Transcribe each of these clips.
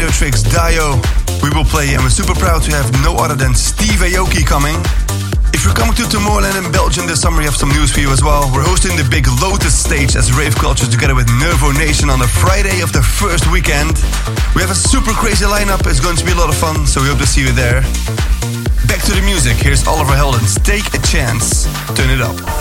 Trumpet, Audiotricz, Dio. We will play and we're super proud to have no other than Steve Aoki coming. If you're coming to Tomorrowland in Belgium this summer, we have some news for you as well. We're hosting the big Lotus stage as Rave Culture together with Nervo Nation on the Friday of the first weekend. We have a super crazy lineup. It's going to be a lot of fun, so we hope to see you there. Back to the music. Here's Oliver Heldens. Take a chance. Turn it up.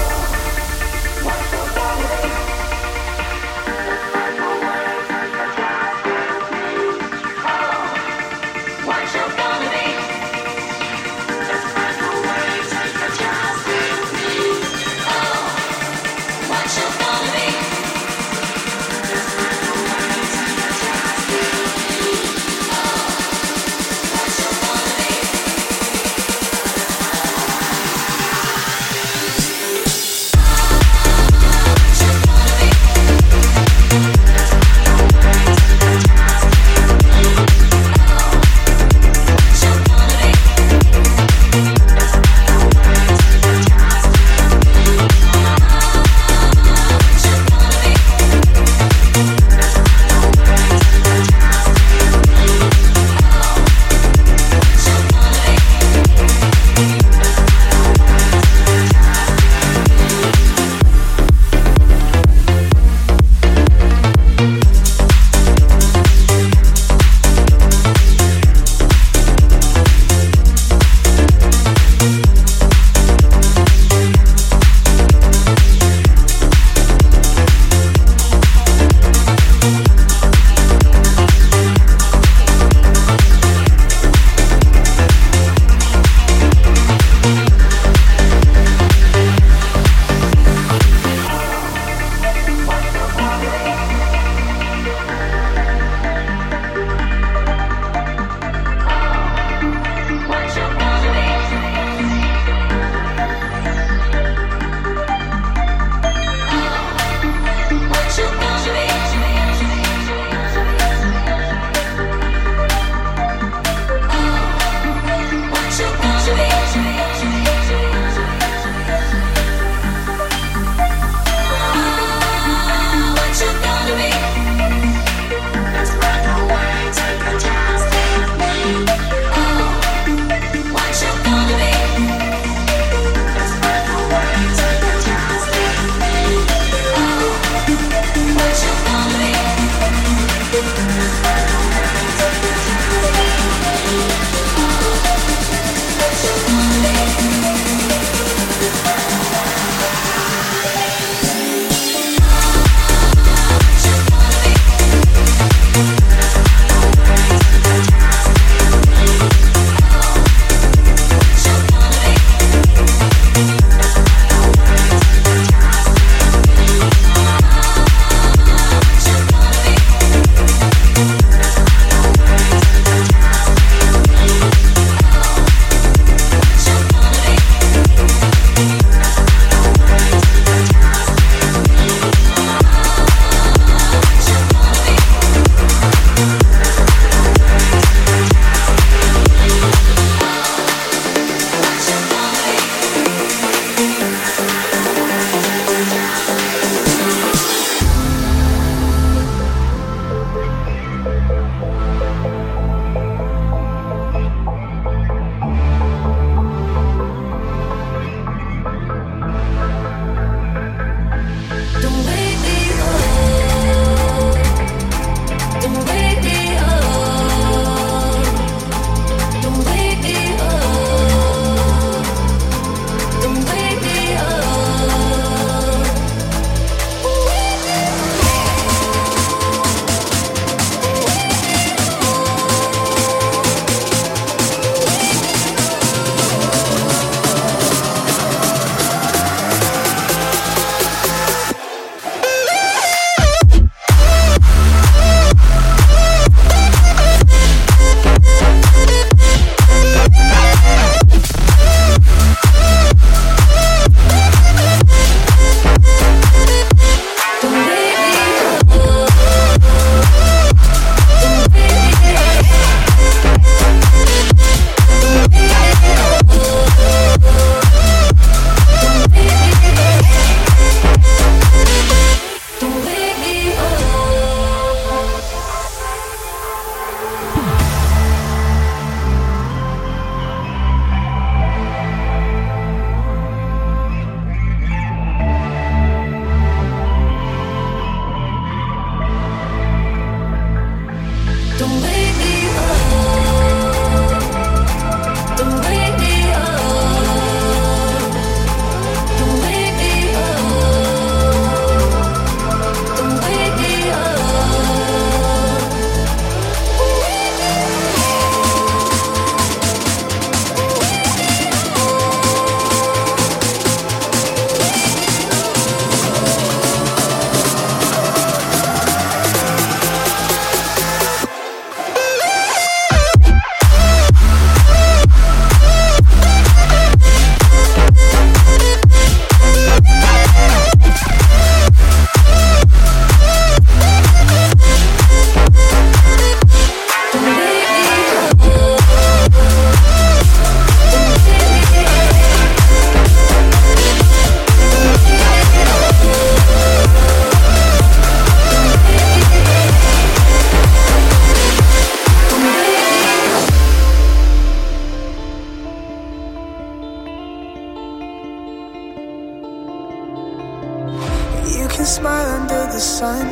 smile under the sun.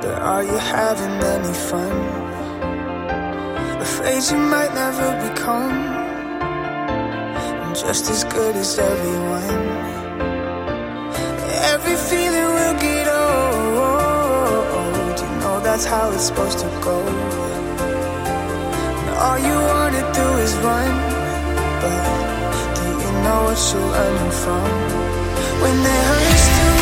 But are you having any fun? Afraid you might never become just as good as everyone. Every feeling will get old. You know that's how it's supposed to go. And all you wanna do is run, but do you know what you're running from? when the hurt still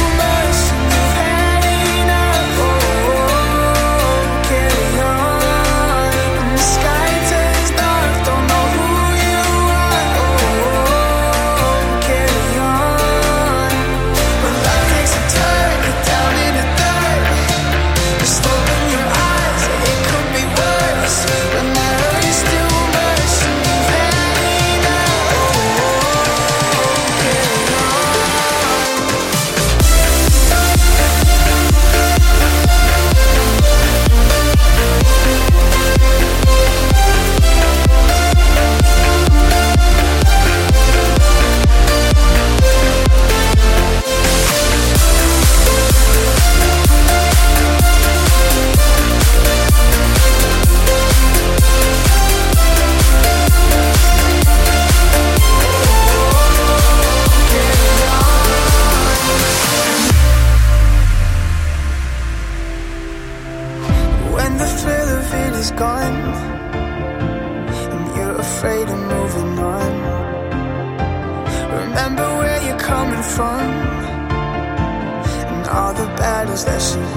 as this.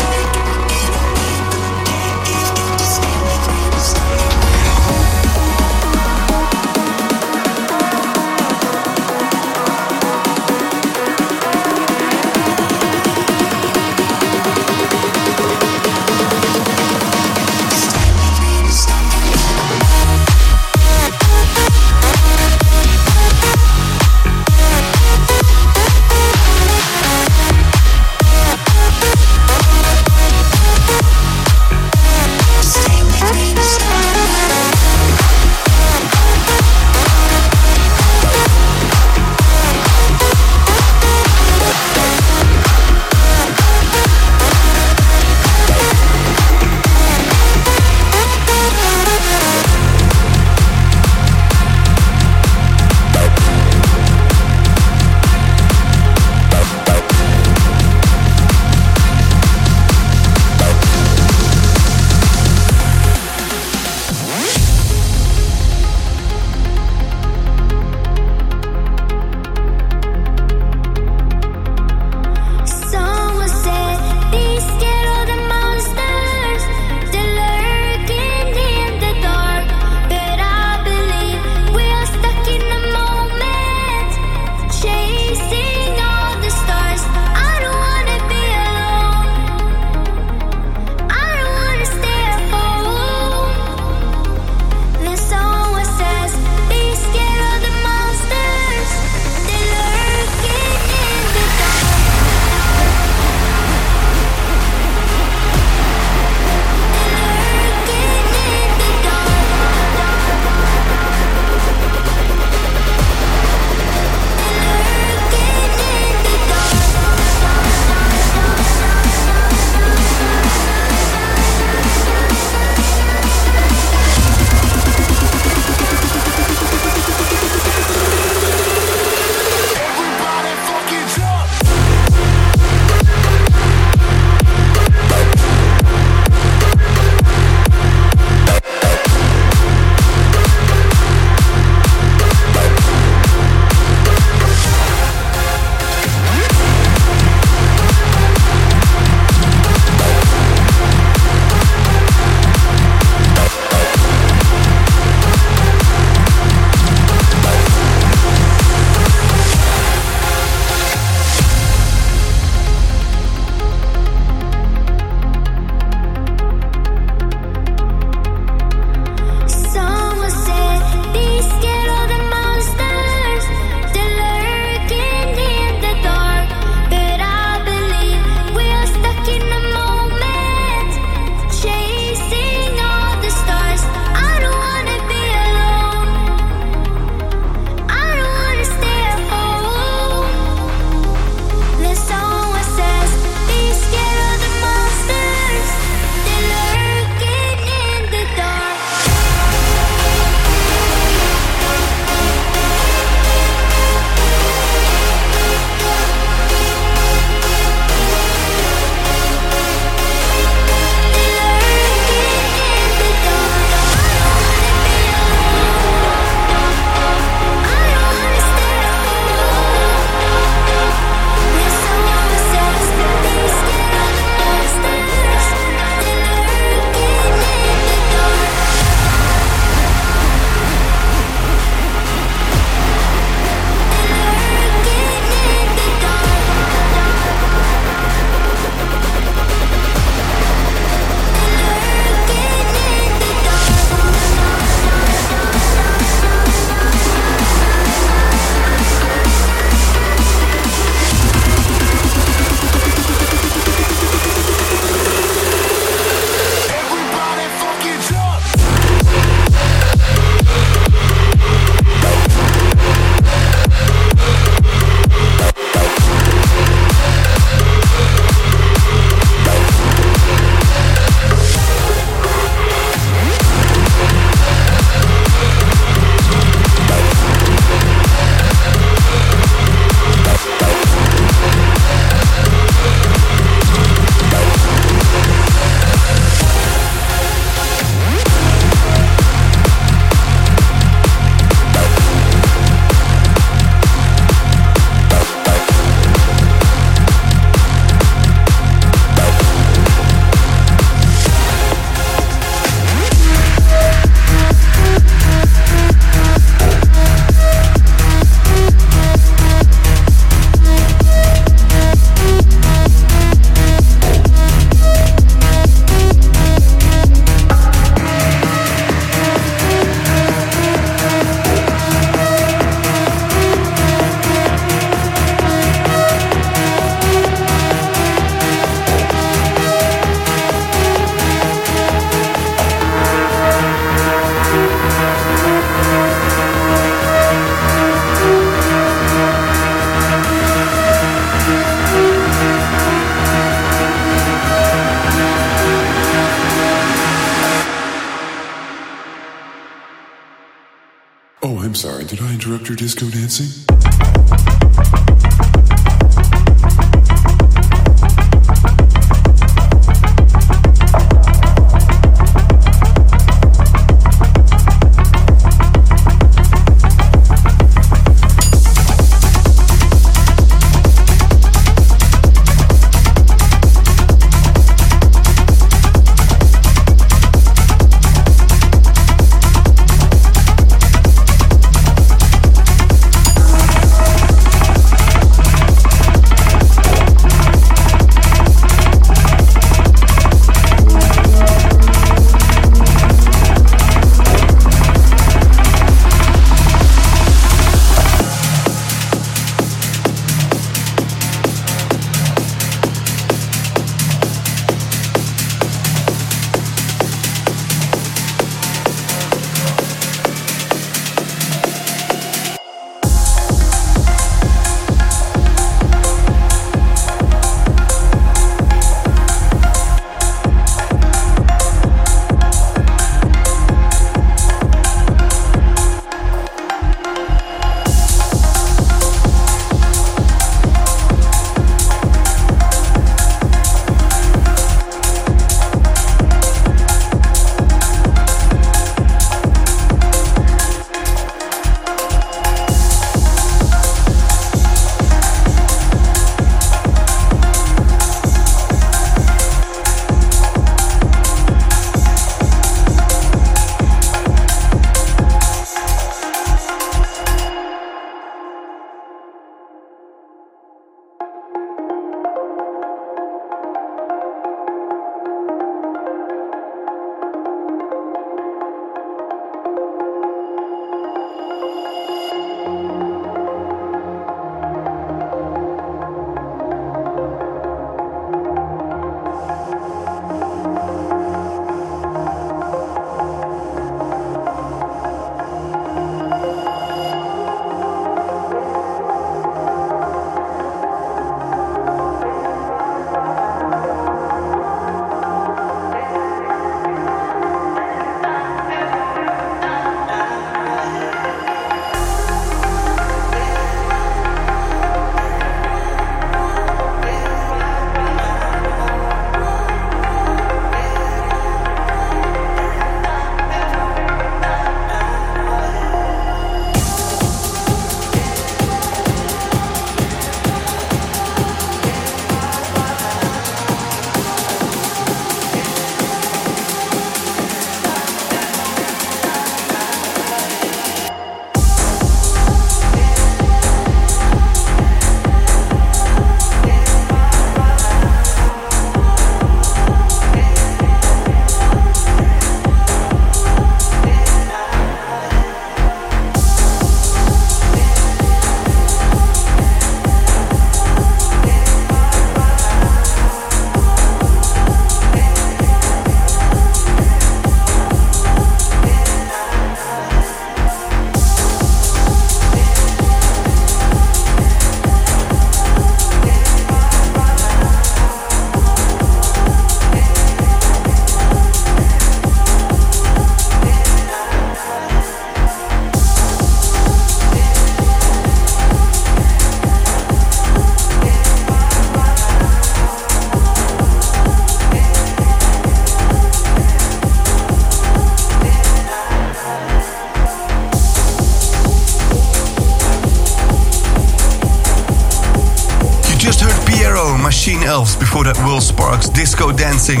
Disco Dancing.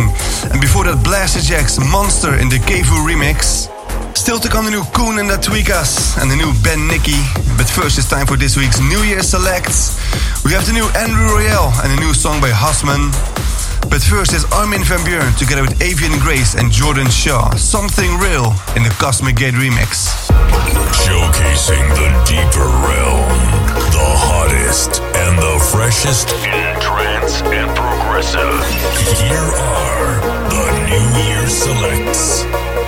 And before that, Blasterjaxx Monster in the Kevu remix. Still to come the new Coone and the Tweekaz and the new Ben Nicky. But first it's time for this week's New Year Selects. We have the new Andrew Rayel and a new song by Husman. But first is Armin van Buuren together with Avian Grace and Jordan Shaw. Something Real in the Cosmic Gate remix. Showcasing the deeper realm, the hottest freshest in trance and progressive. Here are the New Year Selects.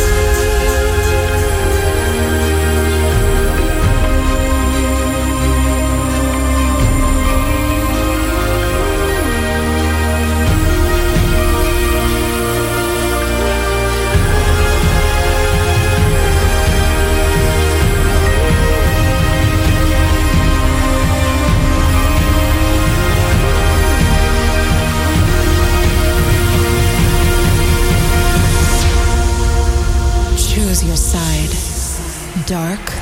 Dark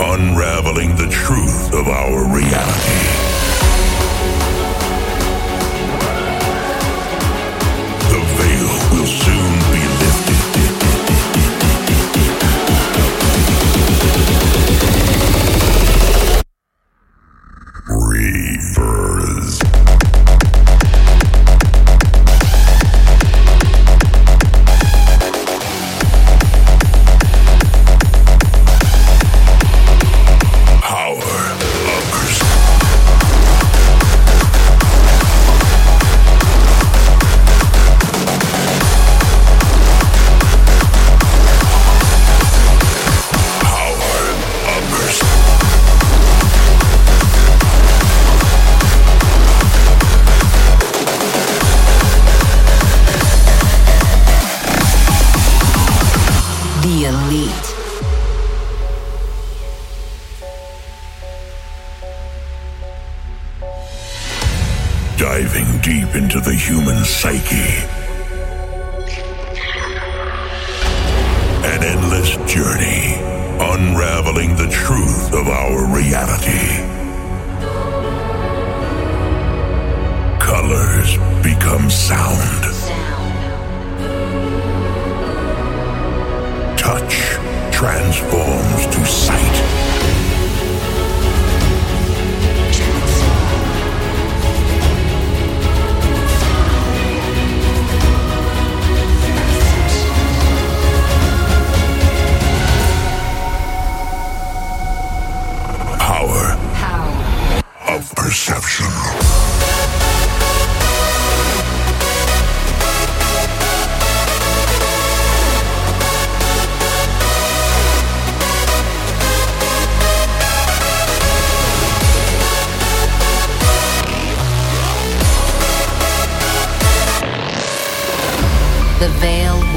Unraveling the truth of our reality.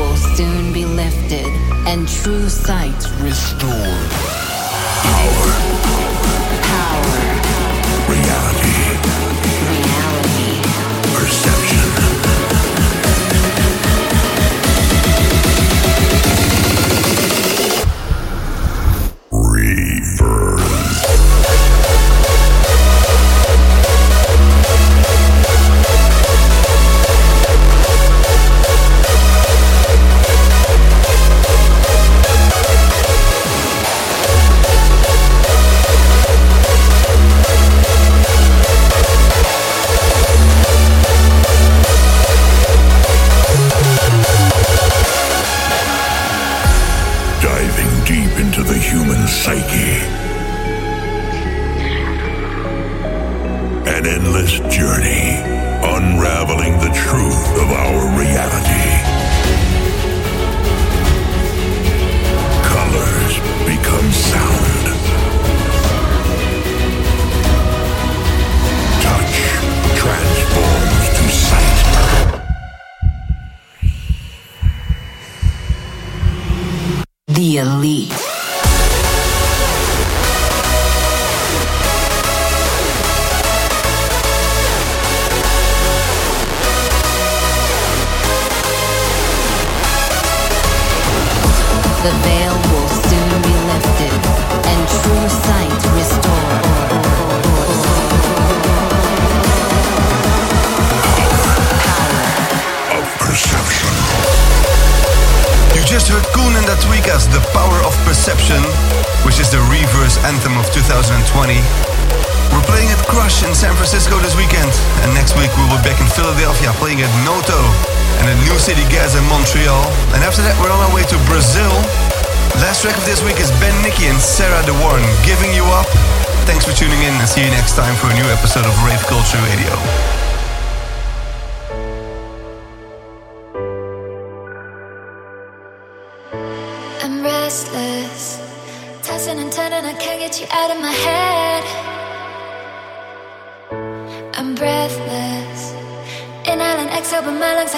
will soon be lifted and true sight restored. Power. Power. Reality. Perception, which is the reverse anthem of 2020. We're playing at Crush in San Francisco this weekend, and next week we will be back in Philadelphia playing at Noto and at New City Gas in Montreal. And after that, we're on our way to Brazil. Last track of this week is Ben Nicky and Sarah De Warren Giving You Up. Thanks for tuning in and see you next time for a new episode of Rave Culture Radio.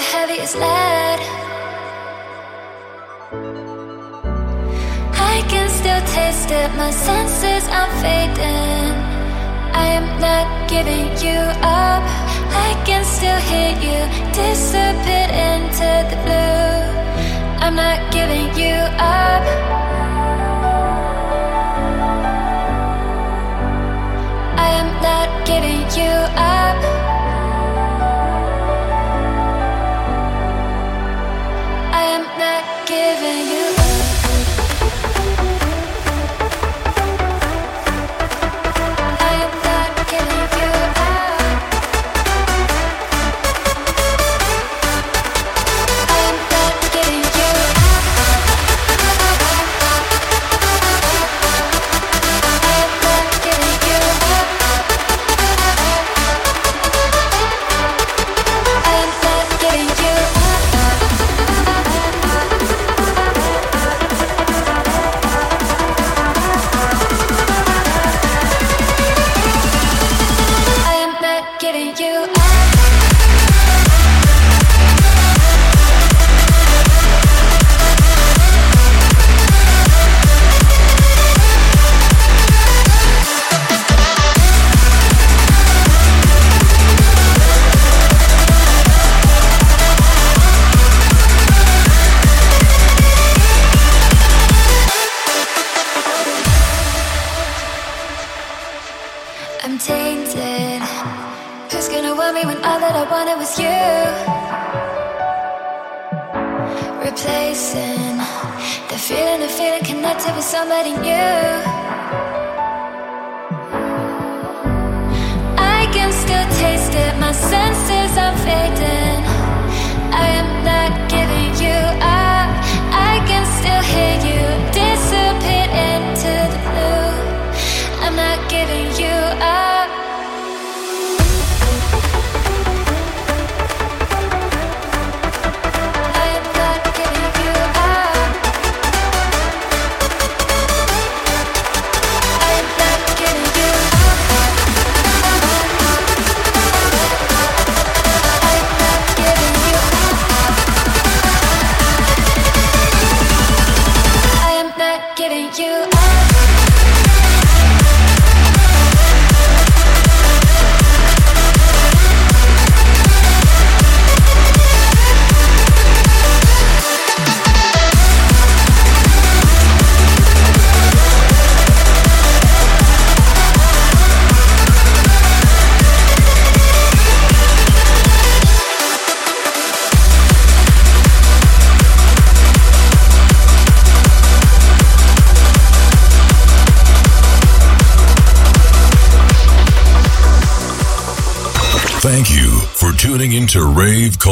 Heavy as lead. I can still taste it, my senses are fading. I am not giving you up. I can still hear you disappear into the blue. I'm not giving you up. I am not giving you up.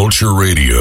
Culture Radio.